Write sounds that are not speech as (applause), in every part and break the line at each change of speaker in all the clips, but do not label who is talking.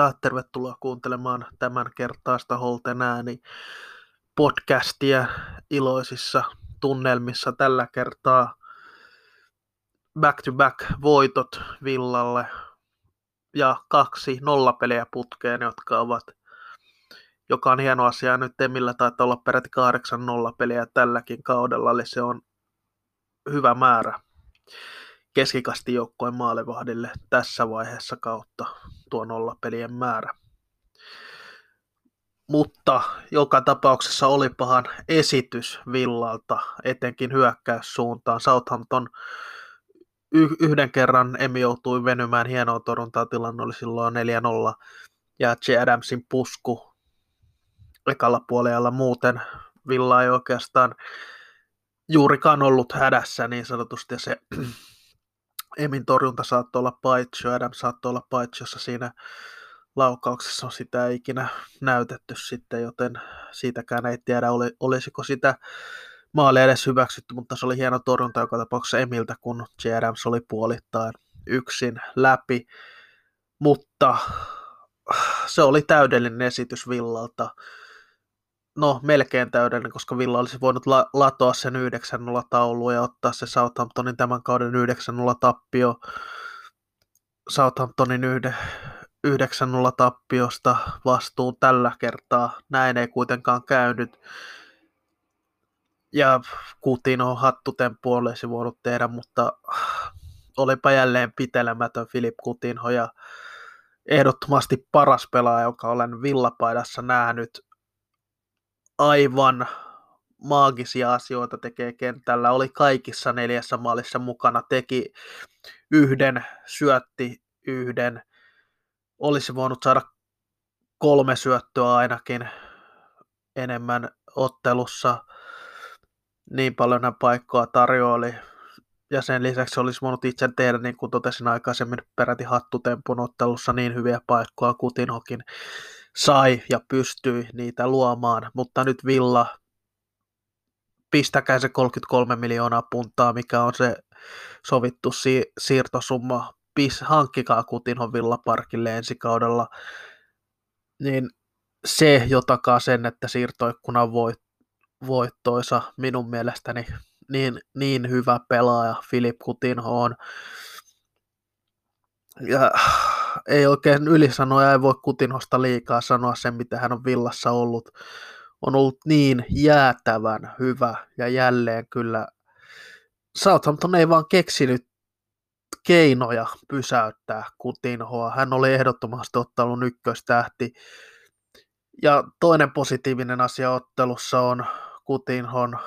ja tervetuloa kuuntelemaan tämän kertaista Holten ääni podcastia iloisissa tunnelmissa tällä kertaa back-to-back voitot Villalle ja kaksi nollapeliä putkeen, jotka ovat, joka on hieno asia. Nyt Emillä taitaa olla peräti kahdeksan nollapeliä tälläkin kaudella, eli se on hyvä määrä keskikasti joukkojen maalevahdille tässä vaiheessa kautta tuo nollapelien määrä. Mutta joka tapauksessa olipahan esitys Villalta, etenkin hyökkäyssuuntaan. Southampton y- yhden kerran Emi joutui venymään hienoa torjuntaa, tilanne oli silloin 4-0, ja J. Adamsin pusku ekalla puolella muuten Villa ei oikeastaan juurikaan ollut hädässä niin sanotusti, ja se Emin torjunta saattoi olla paitsi, Adam saattoi olla paitsi, jossa siinä laukauksessa on sitä ikinä näytetty sitten, joten siitäkään ei tiedä, oli, olisiko sitä maalia edes hyväksytty, mutta se oli hieno torjunta joka tapauksessa Emiltä, kun J. Adams oli puolittain yksin läpi, mutta se oli täydellinen esitys Villalta no melkein täydellinen, koska Villa olisi voinut la- latoa sen 9-0 taulua ja ottaa se Southamptonin tämän kauden 9-0 tappio. Southamptonin 9-0 tappiosta vastuun tällä kertaa. Näin ei kuitenkaan käynyt. Ja Kutino hattutemppu olisi voinut tehdä, mutta olipa jälleen pitelemätön Filip Kutinho ja ehdottomasti paras pelaaja, joka olen villapaidassa nähnyt aivan maagisia asioita tekee kentällä. Oli kaikissa neljässä maalissa mukana, teki yhden, syötti yhden. Olisi voinut saada kolme syöttöä ainakin enemmän ottelussa. Niin paljon nämä paikkoja tarjoili. Ja sen lisäksi olisi voinut itse tehdä, niin kuin totesin aikaisemmin, peräti hattutempun ottelussa niin hyviä paikkoja Kutinhokin sai ja pystyi niitä luomaan, mutta nyt Villa, pistäkää se 33 miljoonaa puntaa, mikä on se sovittu si- siirtosumma, pis, hankkikaa Kutinhon Villaparkille ensi kaudella, niin se jo takaa sen, että siirtoikkuna voit, voittoisa minun mielestäni niin, niin hyvä pelaaja Filip Kutinho on. Ja ei oikein ylisanoja, ei voi Kutinhosta liikaa sanoa sen, mitä hän on villassa ollut. On ollut niin jäätävän hyvä ja jälleen kyllä Southampton ei vaan keksinyt keinoja pysäyttää Kutinhoa. Hän oli ehdottomasti ottanut ykköstähti. Ja toinen positiivinen asia ottelussa on Kutinhon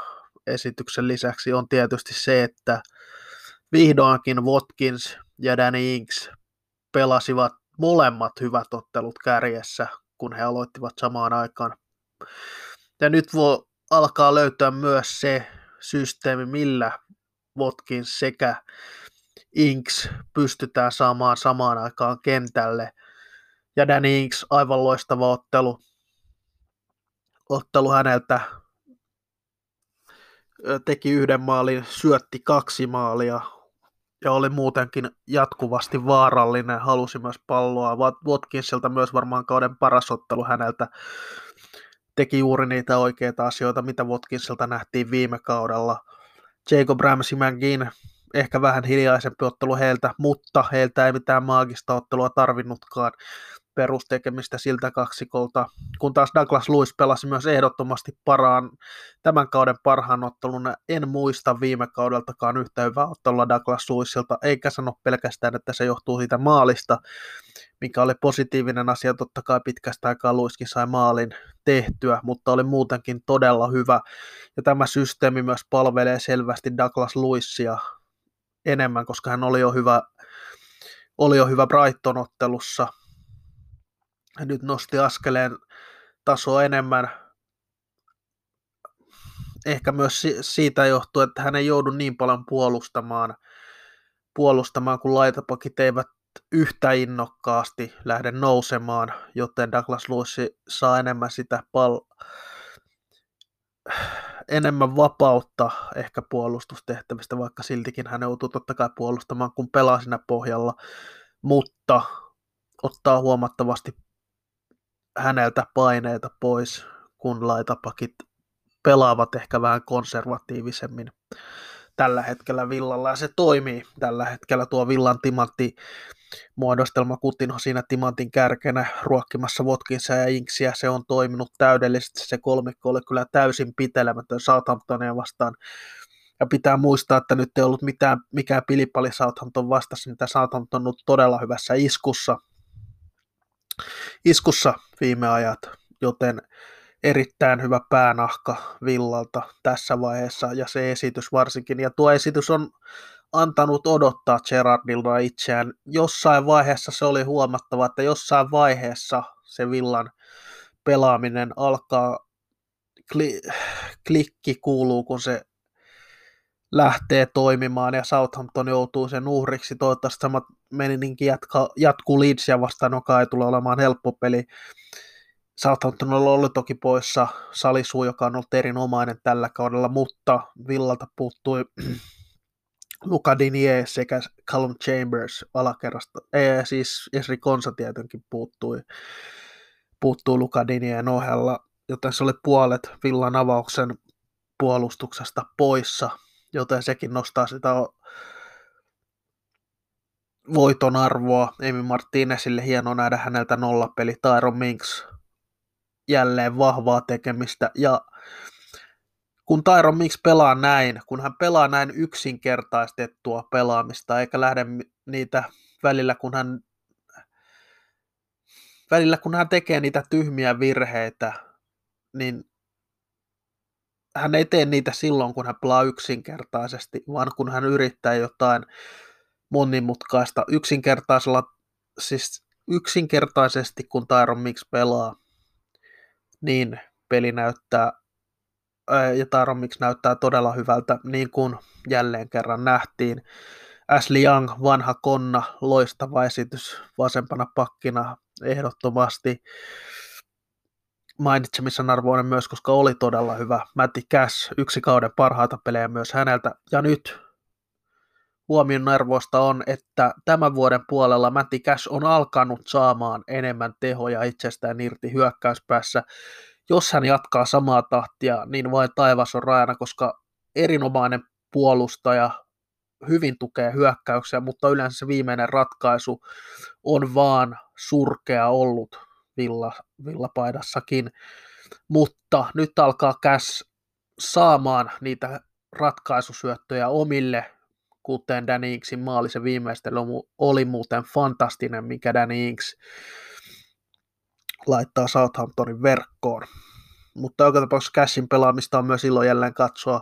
esityksen lisäksi on tietysti se, että vihdoinkin Watkins ja Danny Inks pelasivat molemmat hyvät ottelut kärjessä, kun he aloittivat samaan aikaan. Ja nyt voi alkaa löytää myös se systeemi, millä Watkins sekä Inks pystytään saamaan samaan aikaan kentälle. Ja Danny Inks, aivan loistava ottelu. Ottelu häneltä teki yhden maalin, syötti kaksi maalia, ja oli muutenkin jatkuvasti vaarallinen, halusi myös palloa. Watkinsilta myös varmaan kauden paras ottelu häneltä teki juuri niitä oikeita asioita, mitä Watkinsilta nähtiin viime kaudella. Jacob Ramsey McGinn, ehkä vähän hiljaisempi ottelu heiltä, mutta heiltä ei mitään maagista ottelua tarvinnutkaan perustekemistä siltä kaksikolta, kun taas Douglas Lewis pelasi myös ehdottomasti paraan tämän kauden parhaan ottelun. En muista viime kaudeltakaan yhtä hyvää ottelua Douglas Lewisilta, eikä sano pelkästään, että se johtuu siitä maalista, mikä oli positiivinen asia. Totta kai pitkästä aikaa Luiskin sai maalin tehtyä, mutta oli muutenkin todella hyvä. Ja tämä systeemi myös palvelee selvästi Douglas Lewisia enemmän, koska hän oli jo hyvä, oli jo hyvä Brighton-ottelussa, nyt nosti askeleen tasoa enemmän. Ehkä myös siitä johtuu, että hän ei joudu niin paljon puolustamaan, puolustamaan kun laitapakit eivät yhtä innokkaasti lähde nousemaan, joten Douglas Lewis saa enemmän sitä pal- enemmän vapautta ehkä puolustustehtävistä, vaikka siltikin hän joutuu totta kai puolustamaan, kun pelaa siinä pohjalla, mutta ottaa huomattavasti häneltä paineita pois, kun laitapakit pelaavat ehkä vähän konservatiivisemmin tällä hetkellä Villalla, ja se toimii tällä hetkellä tuo Villan timantti muodostelma. Kutinho siinä timantin kärkenä ruokkimassa Watkinsa ja Inksiä, se on toiminut täydellisesti, se kolmikko oli kyllä täysin pitelemätön Southamptonia vastaan, ja pitää muistaa, että nyt ei ollut mitään, mikään pilipali Southampton vastassa, mitä Southampton on ollut todella hyvässä iskussa, iskussa viime ajat, joten erittäin hyvä päänahka Villalta tässä vaiheessa ja se esitys varsinkin. Ja tuo esitys on antanut odottaa Gerardilta itseään. Jossain vaiheessa se oli huomattava, että jossain vaiheessa se Villan pelaaminen alkaa, kli, klikki kuuluu, kun se lähtee toimimaan ja Southampton joutuu sen uhriksi. Toivottavasti sama meninkin jatka, jatkuu Leedsia vastaan, joka ei tule olemaan helppo peli. Southampton on ollut toki poissa Salisu, joka on ollut erinomainen tällä kaudella, mutta Villalta puuttui (clears throat) Luka Dinier sekä Callum Chambers alakerrasta. Ei, siis Esri Konsa tietenkin puuttui, puuttui Luka Dinien ohella, joten se oli puolet Villan avauksen puolustuksesta poissa, joten sekin nostaa sitä voiton arvoa. Emi Martinezille hieno nähdä häneltä nollapeli. Tyron Minks jälleen vahvaa tekemistä ja kun Tyron Mix pelaa näin, kun hän pelaa näin yksinkertaistettua pelaamista, eikä lähde niitä välillä, kun hän välillä kun hän tekee niitä tyhmiä virheitä, niin hän ei tee niitä silloin, kun hän pelaa yksinkertaisesti, vaan kun hän yrittää jotain monimutkaista yksinkertaisella, siis yksinkertaisesti kun Tyron Mix pelaa, niin peli näyttää ja Tyron Mix näyttää todella hyvältä, niin kuin jälleen kerran nähtiin. Ashley Young, vanha konna, loistava esitys vasempana pakkina ehdottomasti mainitsemisen arvoinen myös, koska oli todella hyvä. Matti Cash, yksi kauden parhaita pelejä myös häneltä. Ja nyt huomion arvoista on, että tämän vuoden puolella Matti Cash on alkanut saamaan enemmän tehoja itsestään irti hyökkäyspäässä jos hän jatkaa samaa tahtia, niin vain taivas on rajana, koska erinomainen puolustaja hyvin tukee hyökkäyksiä, mutta yleensä se viimeinen ratkaisu on vaan surkea ollut villa, villapaidassakin. Mutta nyt alkaa käs saamaan niitä ratkaisusyöttöjä omille, kuten Danny Inksin maali se viimeistely oli muuten fantastinen, mikä Danny Inks laittaa Southamptonin verkkoon. Mutta joka tapauksessa Cashin pelaamista on myös ilo jälleen katsoa.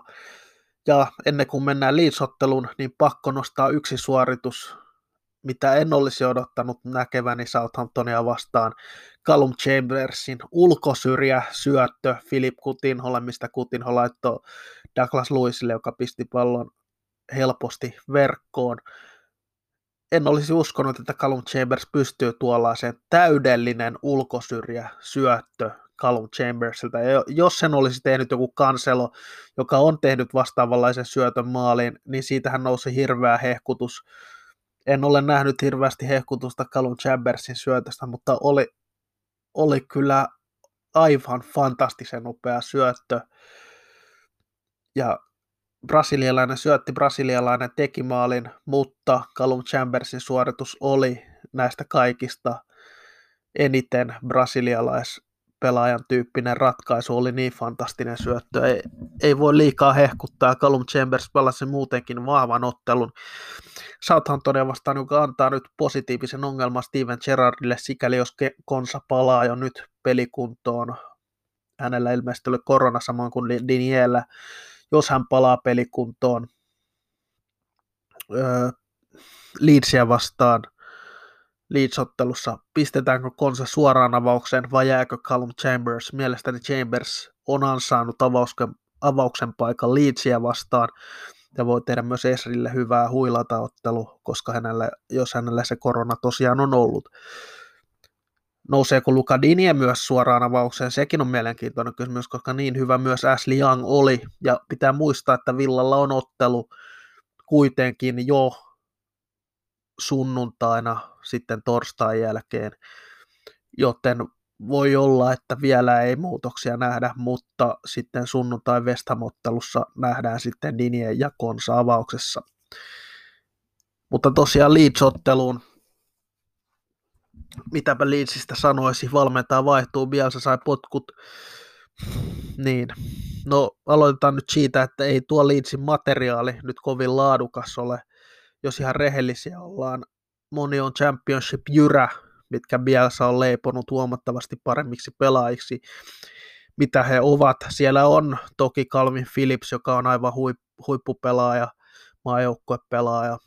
Ja ennen kuin mennään liitsotteluun, niin pakko nostaa yksi suoritus, mitä en olisi odottanut näkeväni Southamptonia vastaan. Callum Chambersin ulkosyrjä syöttö Philip Kutinholle, mistä Kutinho laittoi Douglas Lewisille, joka pisti pallon helposti verkkoon en olisi uskonut, että Callum Chambers pystyy tuollaiseen täydellinen ulkosyrjä syöttö Callum Chambersilta. Ja jos sen olisi tehnyt joku kanselo, joka on tehnyt vastaavanlaisen syötön maaliin, niin siitähän nousi hirveä hehkutus. En ole nähnyt hirveästi hehkutusta Callum Chambersin syötöstä, mutta oli, oli kyllä aivan fantastisen nopea syöttö. Ja brasilialainen syötti, brasilialainen teki maalin, mutta Callum Chambersin suoritus oli näistä kaikista eniten brasilialaispelaajan tyyppinen ratkaisu, oli niin fantastinen syöttö, ei, ei voi liikaa hehkuttaa, Callum Chambers pelasi muutenkin vahvan ottelun. Southamptonia vastaan, joka antaa nyt positiivisen ongelman Steven Gerrardille, sikäli jos Konsa palaa jo nyt pelikuntoon, hänellä ilmeisesti oli korona samoin kuin Diniellä, jos hän palaa pelikuntoon öö, Leedsia vastaan Leeds-ottelussa, pistetäänkö Konsa suoraan avaukseen vai jääkö Callum Chambers? Mielestäni Chambers on ansainnut avauksen, avauksen paikan Leedsia vastaan ja voi tehdä myös Esrille hyvää huilata ottelu, koska hänelle, jos hänelle se korona tosiaan on ollut. Nouseeko Luka Dinie myös suoraan avaukseen? Sekin on mielenkiintoinen kysymys, koska niin hyvä myös Ashley Young oli. Ja pitää muistaa, että Villalla on ottelu kuitenkin jo sunnuntaina sitten torstain jälkeen, joten voi olla, että vielä ei muutoksia nähdä, mutta sitten sunnuntai Vestamottelussa nähdään sitten Dinien ja Konsa avauksessa. Mutta tosiaan Leeds-otteluun, mitäpä Leedsistä sanoisi, valmentaja vaihtuu, Bielsa sai potkut, niin, no aloitetaan nyt siitä, että ei tuo Leedsin materiaali nyt kovin laadukas ole, jos ihan rehellisiä ollaan. Moni on championship-jyrä, mitkä Bielsa on leiponut huomattavasti paremmiksi pelaajiksi, mitä he ovat. Siellä on toki Calvin Phillips, joka on aivan huippupelaaja, maajoukkuepelaaja,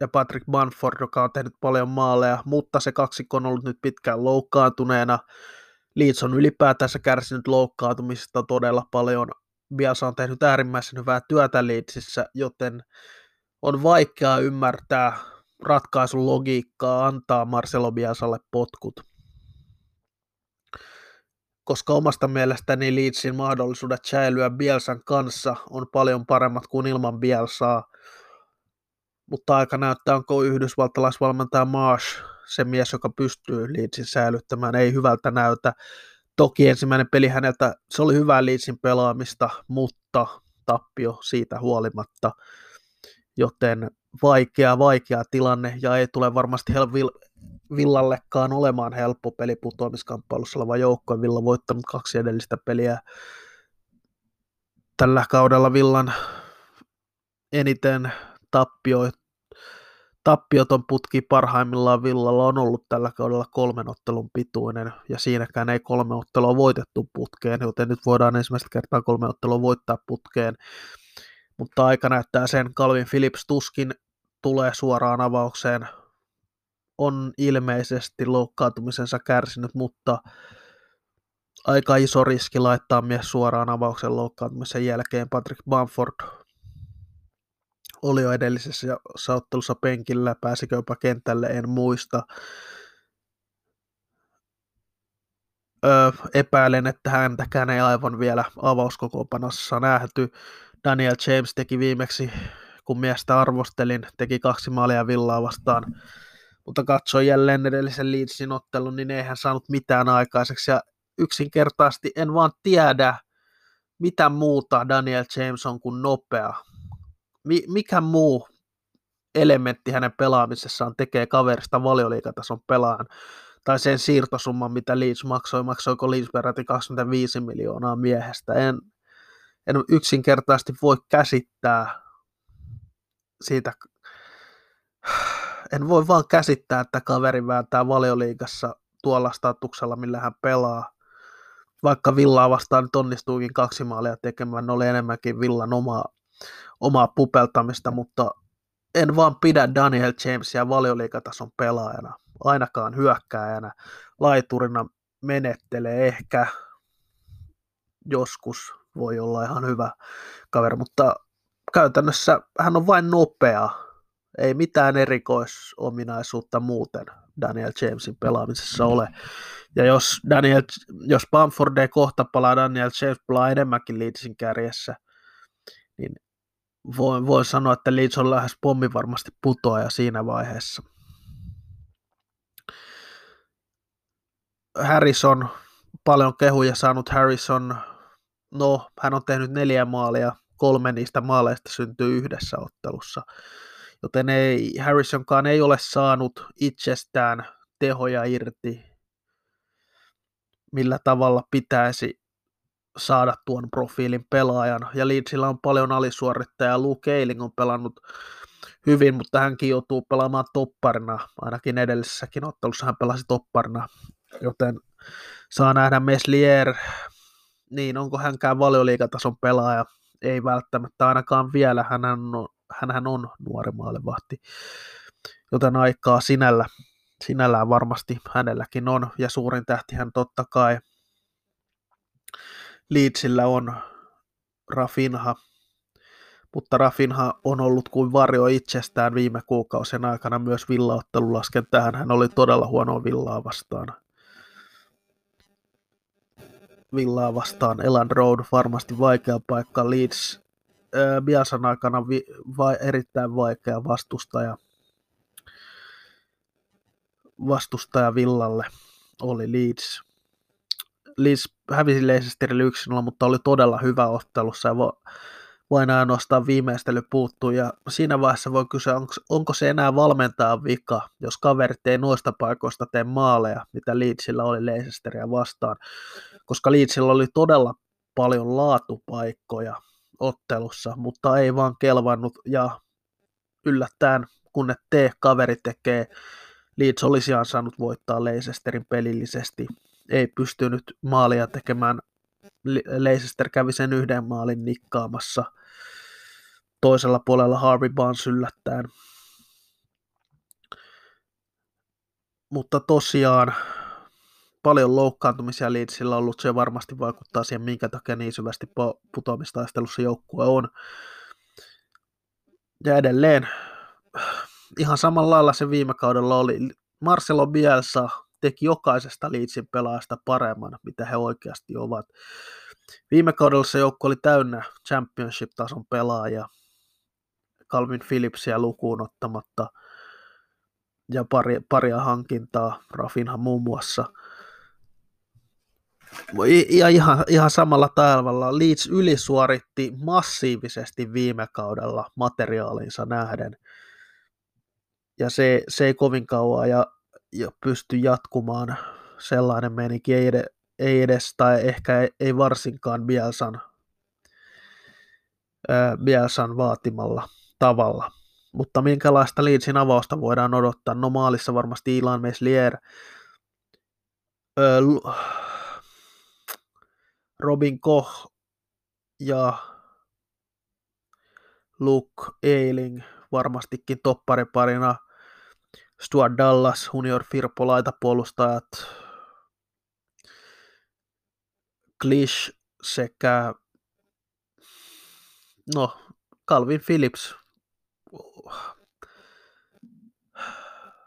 ja Patrick Manford, joka on tehnyt paljon maaleja, mutta se kaksikko on ollut nyt pitkään loukkaantuneena. Leeds on ylipäätänsä kärsinyt loukkaantumisesta todella paljon. Bielsa on tehnyt äärimmäisen hyvää työtä Leedsissä, joten on vaikeaa ymmärtää ratkaisun logiikkaa antaa Marcelo Bielsalle potkut. Koska omasta mielestäni Leedsin mahdollisuudet säilyä Bielsan kanssa on paljon paremmat kuin ilman Bielsaa, mutta aika näyttää, onko yhdysvaltalaisvalmentaja Marsh se mies, joka pystyy Leedsin säilyttämään, ei hyvältä näytä. Toki ensimmäinen peli häneltä, se oli hyvää Leedsin pelaamista, mutta tappio siitä huolimatta, joten vaikea, vaikea tilanne ja ei tule varmasti hel- Villallekaan olemaan helppo peli putoamiskamppailussa oleva joukko. Villa voittanut kaksi edellistä peliä. Tällä kaudella Villan eniten tappioita tappioton putki parhaimmillaan Villalla on ollut tällä kaudella kolmen ottelun pituinen, ja siinäkään ei kolme ottelua voitettu putkeen, joten nyt voidaan ensimmäistä kertaa kolme ottelua voittaa putkeen. Mutta aika näyttää sen, Calvin Phillips tuskin tulee suoraan avaukseen, on ilmeisesti loukkaantumisensa kärsinyt, mutta aika iso riski laittaa mies suoraan avauksen loukkaantumisen jälkeen. Patrick Bamford oli jo edellisessä ottelussa penkillä, pääsikö jopa kentälle, en muista. Öö, epäilen, että häntäkään ei aivan vielä avauskokoonpanossa nähty. Daniel James teki viimeksi, kun miestä arvostelin, teki kaksi maalia villaa vastaan, mutta katsoi jälleen edellisen Leedsin ottelun, niin eihän saanut mitään aikaiseksi. Ja yksinkertaisesti en vaan tiedä, mitä muuta Daniel James on kuin nopea mikä muu elementti hänen pelaamisessaan tekee kaverista valioliikatason pelaajan, tai sen siirtosumman, mitä Leeds maksoi, maksoiko Leeds peräti 25 miljoonaa miehestä. En, en yksinkertaisesti voi käsittää siitä, en voi vaan käsittää, että kaveri vääntää valioliikassa tuolla statuksella, millä hän pelaa. Vaikka Villaa vastaan nyt onnistuikin kaksi maalia tekemään, ne oli enemmänkin Villan omaa omaa pupeltamista, mutta en vaan pidä Daniel Jamesia valioliikatason pelaajana, ainakaan hyökkääjänä. Laiturina menettelee ehkä joskus voi olla ihan hyvä kaveri, mutta käytännössä hän on vain nopea, ei mitään erikoisominaisuutta muuten Daniel Jamesin pelaamisessa ole. Ja jos, Daniel, jos Bamford ei kohta palaa, Daniel James pelaa enemmänkin Leedsin kärjessä, niin voin, voin sanoa, että Leeds on lähes pommi varmasti putoaja siinä vaiheessa. Harrison, paljon kehuja saanut Harrison, no hän on tehnyt neljä maalia, kolme niistä maaleista syntyy yhdessä ottelussa. Joten ei, Harrisonkaan ei ole saanut itsestään tehoja irti, millä tavalla pitäisi saada tuon profiilin pelaajan. Ja Leedsillä on paljon alisuorittajaa. Luke Eiling on pelannut hyvin, mutta hänkin joutuu pelaamaan topparina. Ainakin edellisessäkin ottelussa hän pelasi topparina. Joten saa nähdä Meslier, niin onko hänkään valioliikatason pelaaja? Ei välttämättä ainakaan vielä. hän on, hänhän on nuori maalivahti. Joten aikaa sinällä, sinällään varmasti hänelläkin on. Ja suurin tähtihän totta kai – Leedsillä on Rafinha, mutta Rafinha on ollut kuin varjo itsestään viime kuukausien aikana myös villaottelun tähän. Hän oli todella huono villaa vastaan. Villaa vastaan. Elan Road varmasti vaikea paikka. Leeds Biasan aikana vi, vai, erittäin vaikea vastustaja, vastustaja Villalle oli Leeds. Leeds hävisi Leicesterille 1 mutta oli todella hyvä ottelussa ja vo, vain ainoastaan viimeistely puuttuu ja siinä vaiheessa voi kysyä, onko, onko se enää valmentaa vika, jos kaverit ei noista paikoista tee maaleja, mitä Leedsillä oli Leicesteria vastaan, koska Leedsillä oli todella paljon laatupaikkoja ottelussa, mutta ei vaan kelvannut ja yllättäen kun ne tee kaveri tekee, Leeds olisi saanut voittaa Leicesterin pelillisesti, ei pystynyt maalia tekemään. Leicester kävi sen yhden maalin nikkaamassa – toisella puolella Harvey Barnes yllättäen. Mutta tosiaan paljon loukkaantumisia Leedsillä ollut, se varmasti vaikuttaa siihen, minkä takia niin syvästi putoamistaistelussa joukkue on. Ja edelleen ihan samalla lailla se viime kaudella oli. Marcelo Bielsa teki jokaisesta Leedsin pelaajasta paremman, mitä he oikeasti ovat. Viime kaudella se joukko oli täynnä championship-tason pelaajia, Calvin Phillipsia lukuun ottamatta ja pari, paria hankintaa, Rafinha muun muassa. Ja ihan, ihan samalla tavalla Leeds ylisuoritti massiivisesti viime kaudella materiaalinsa nähden. Ja se, se ei kovin kauan ja, ja pysty jatkumaan. Sellainen menikin ei, ei edes, tai ehkä ei, ei varsinkaan Bielsan, ää, Bielsan vaatimalla tavalla. Mutta minkälaista Leedsin avausta voidaan odottaa? No maalissa varmasti Ilan Meslier, öö, Robin Koch ja Luke Eiling varmastikin toppariparina. Stuart Dallas, Junior Firpo, laitapuolustajat, Klish sekä no, Calvin Phillips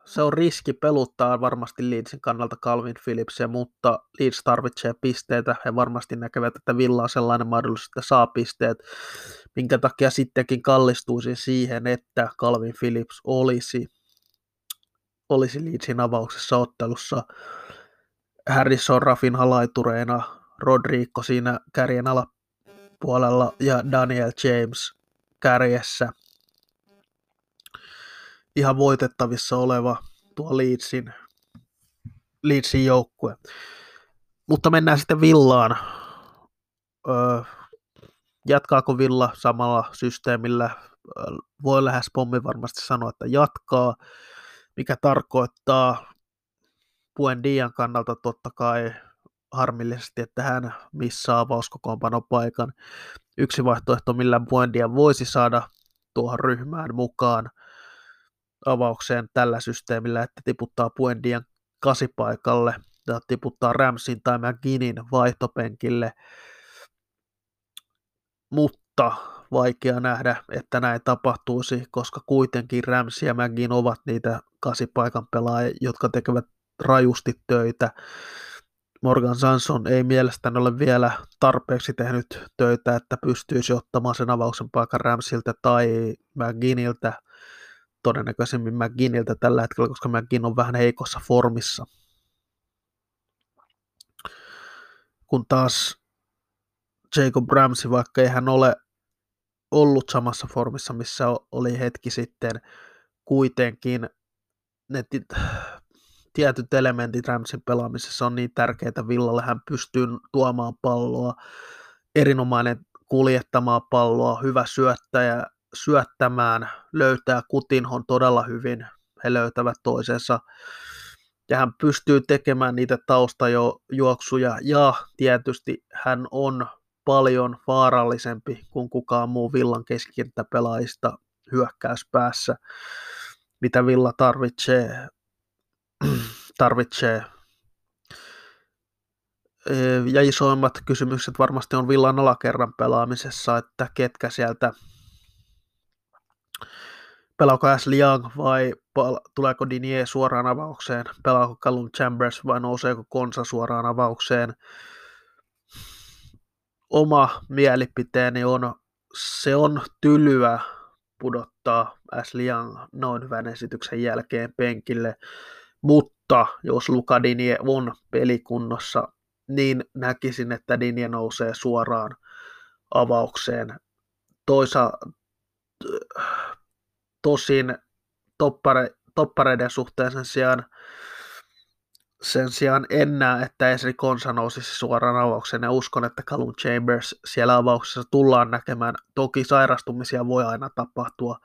se on riski peluttaa varmasti Leedsin kannalta Calvin Phillipsia, mutta Leeds tarvitsee pisteitä. He varmasti näkevät, että Villa on sellainen mahdollisuus, että saa pisteet, minkä takia sittenkin kallistuisin siihen, että Calvin Phillips olisi, olisi Leedsin avauksessa ottelussa. Harrison Raffin halaitureena, Rodrigo siinä kärjen alapuolella ja Daniel James kärjessä – ihan voitettavissa oleva tuo Leedsin, Leedsin joukkue. Mutta mennään sitten Villaan. Öö, jatkaako Villa samalla systeemillä? Voi lähes pommi varmasti sanoa, että jatkaa, mikä tarkoittaa Dian kannalta totta kai harmillisesti, että hän missaa avauskokoonpanon paikan. Yksi vaihtoehto, millä Buendia voisi saada tuohon ryhmään mukaan, avaukseen tällä systeemillä, että tiputtaa Puendian kasipaikalle ja tiputtaa Ramsin tai McGinnin vaihtopenkille, mutta vaikea nähdä, että näin tapahtuisi, koska kuitenkin Ramsey ja McGinn ovat niitä kasipaikan pelaajia, jotka tekevät rajusti töitä. Morgan Sanson ei mielestäni ole vielä tarpeeksi tehnyt töitä, että pystyisi ottamaan sen avauksen paikan Ramsiltä tai McGinniltä todennäköisemmin McGinniltä tällä hetkellä, koska McGinn on vähän heikossa formissa. Kun taas Jacob Ramsey, vaikka ei hän ole ollut samassa formissa, missä oli hetki sitten, kuitenkin ne tietyt elementit Ramsin pelaamisessa on niin tärkeitä Villalle. Hän pystyy tuomaan palloa, erinomainen kuljettamaan palloa, hyvä syöttäjä, syöttämään, löytää Kutinhon todella hyvin, he löytävät toisensa, ja hän pystyy tekemään niitä taustajuoksuja, ja tietysti hän on paljon vaarallisempi kuin kukaan muu Villan keskikenttäpelaajista hyökkäyspäässä, mitä Villa tarvitsee, (clears throat) tarvitsee. Ja isoimmat kysymykset varmasti on Villan alakerran pelaamisessa, että ketkä sieltä Pelaako Ashley Young vai tuleeko Dinier suoraan avaukseen? Pelaako Callum Chambers vai nouseeko Konsa suoraan avaukseen? Oma mielipiteeni on, se on tylyä pudottaa Ashley Young noin hyvän esityksen jälkeen penkille, mutta jos Luka Dinie on pelikunnossa, niin näkisin, että Dinie nousee suoraan avaukseen. Toisa, tosin toppare, toppareiden suhteen sen sijaan sen sijaan en näe, että Esri Konsa nousisi suoraan avaukseen ja uskon, että Calum Chambers siellä avauksessa tullaan näkemään. Toki sairastumisia voi aina tapahtua,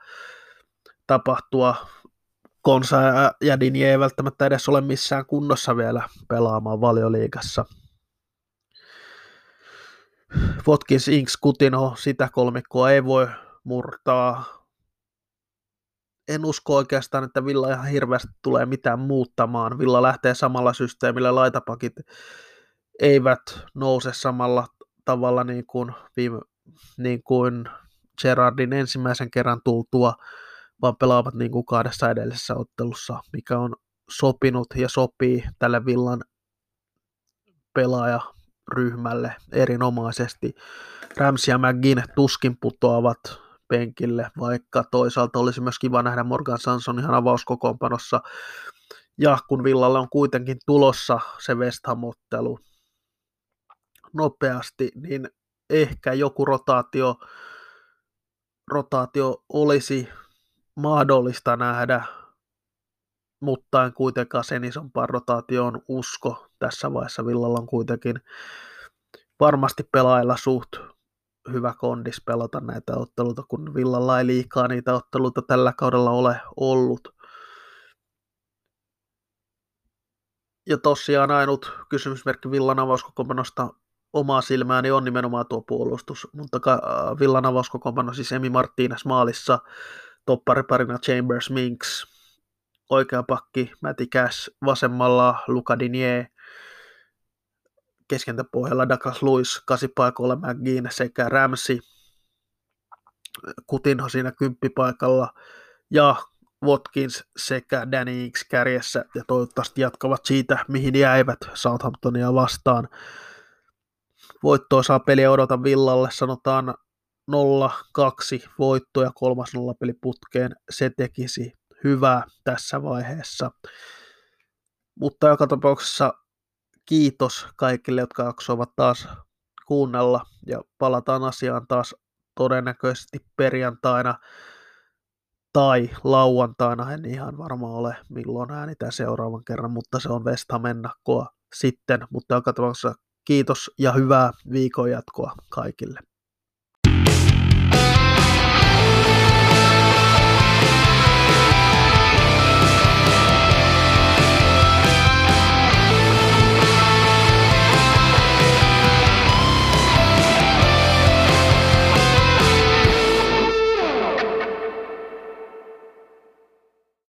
tapahtua. Konsa ja Dini ei välttämättä edes ole missään kunnossa vielä pelaamaan valioliigassa. Watkins, Inks, Kutino, sitä kolmikkoa ei voi murtaa en usko oikeastaan, että Villa ihan hirveästi tulee mitään muuttamaan. Villa lähtee samalla systeemillä, laitapakit eivät nouse samalla tavalla niin kuin, viime, niin kuin Gerardin ensimmäisen kerran tultua, vaan pelaavat niin kuin kahdessa edellisessä ottelussa, mikä on sopinut ja sopii tälle Villan pelaajaryhmälle erinomaisesti. Ramsey ja McGinn tuskin putoavat penkille, vaikka toisaalta olisi myös kiva nähdä Morgan Sanson ihan avauskokoonpanossa. Ja kun Villalle on kuitenkin tulossa se West Ham-ottelu nopeasti, niin ehkä joku rotaatio, rotaatio olisi mahdollista nähdä, mutta en kuitenkaan sen isompaan rotaatioon usko. Tässä vaiheessa Villalla on kuitenkin varmasti pelaajilla suht hyvä kondis pelata näitä otteluita, kun Villalla ei liikaa niitä otteluita tällä kaudella ole ollut. Ja tosiaan ainut kysymysmerkki Villan avauskokoonpanosta omaa silmääni on nimenomaan tuo puolustus, mutta äh, Villan avauskokoonpano siis Emi Martínez maalissa, toppariparina Chambers Minks, oikea pakki Matti Cash, vasemmalla Luka Dinier, keskentäpohjalla Douglas Lewis, kasipaikoilla McGinn sekä Ramsey, Kutinho siinä kymppipaikalla ja Watkins sekä Danny Ings kärjessä ja toivottavasti jatkavat siitä, mihin jäivät Southamptonia vastaan. Voittoa saa peliä odota Villalle, sanotaan 0-2 voitto ja kolmas nollapeli putkeen. Se tekisi hyvää tässä vaiheessa. Mutta joka tapauksessa kiitos kaikille, jotka jaksoivat taas kuunnella ja palataan asiaan taas todennäköisesti perjantaina tai lauantaina, en ihan varma ole milloin äänitän seuraavan kerran, mutta se on West ennakkoa sitten, mutta joka tapauksessa kiitos ja hyvää viikon jatkoa kaikille.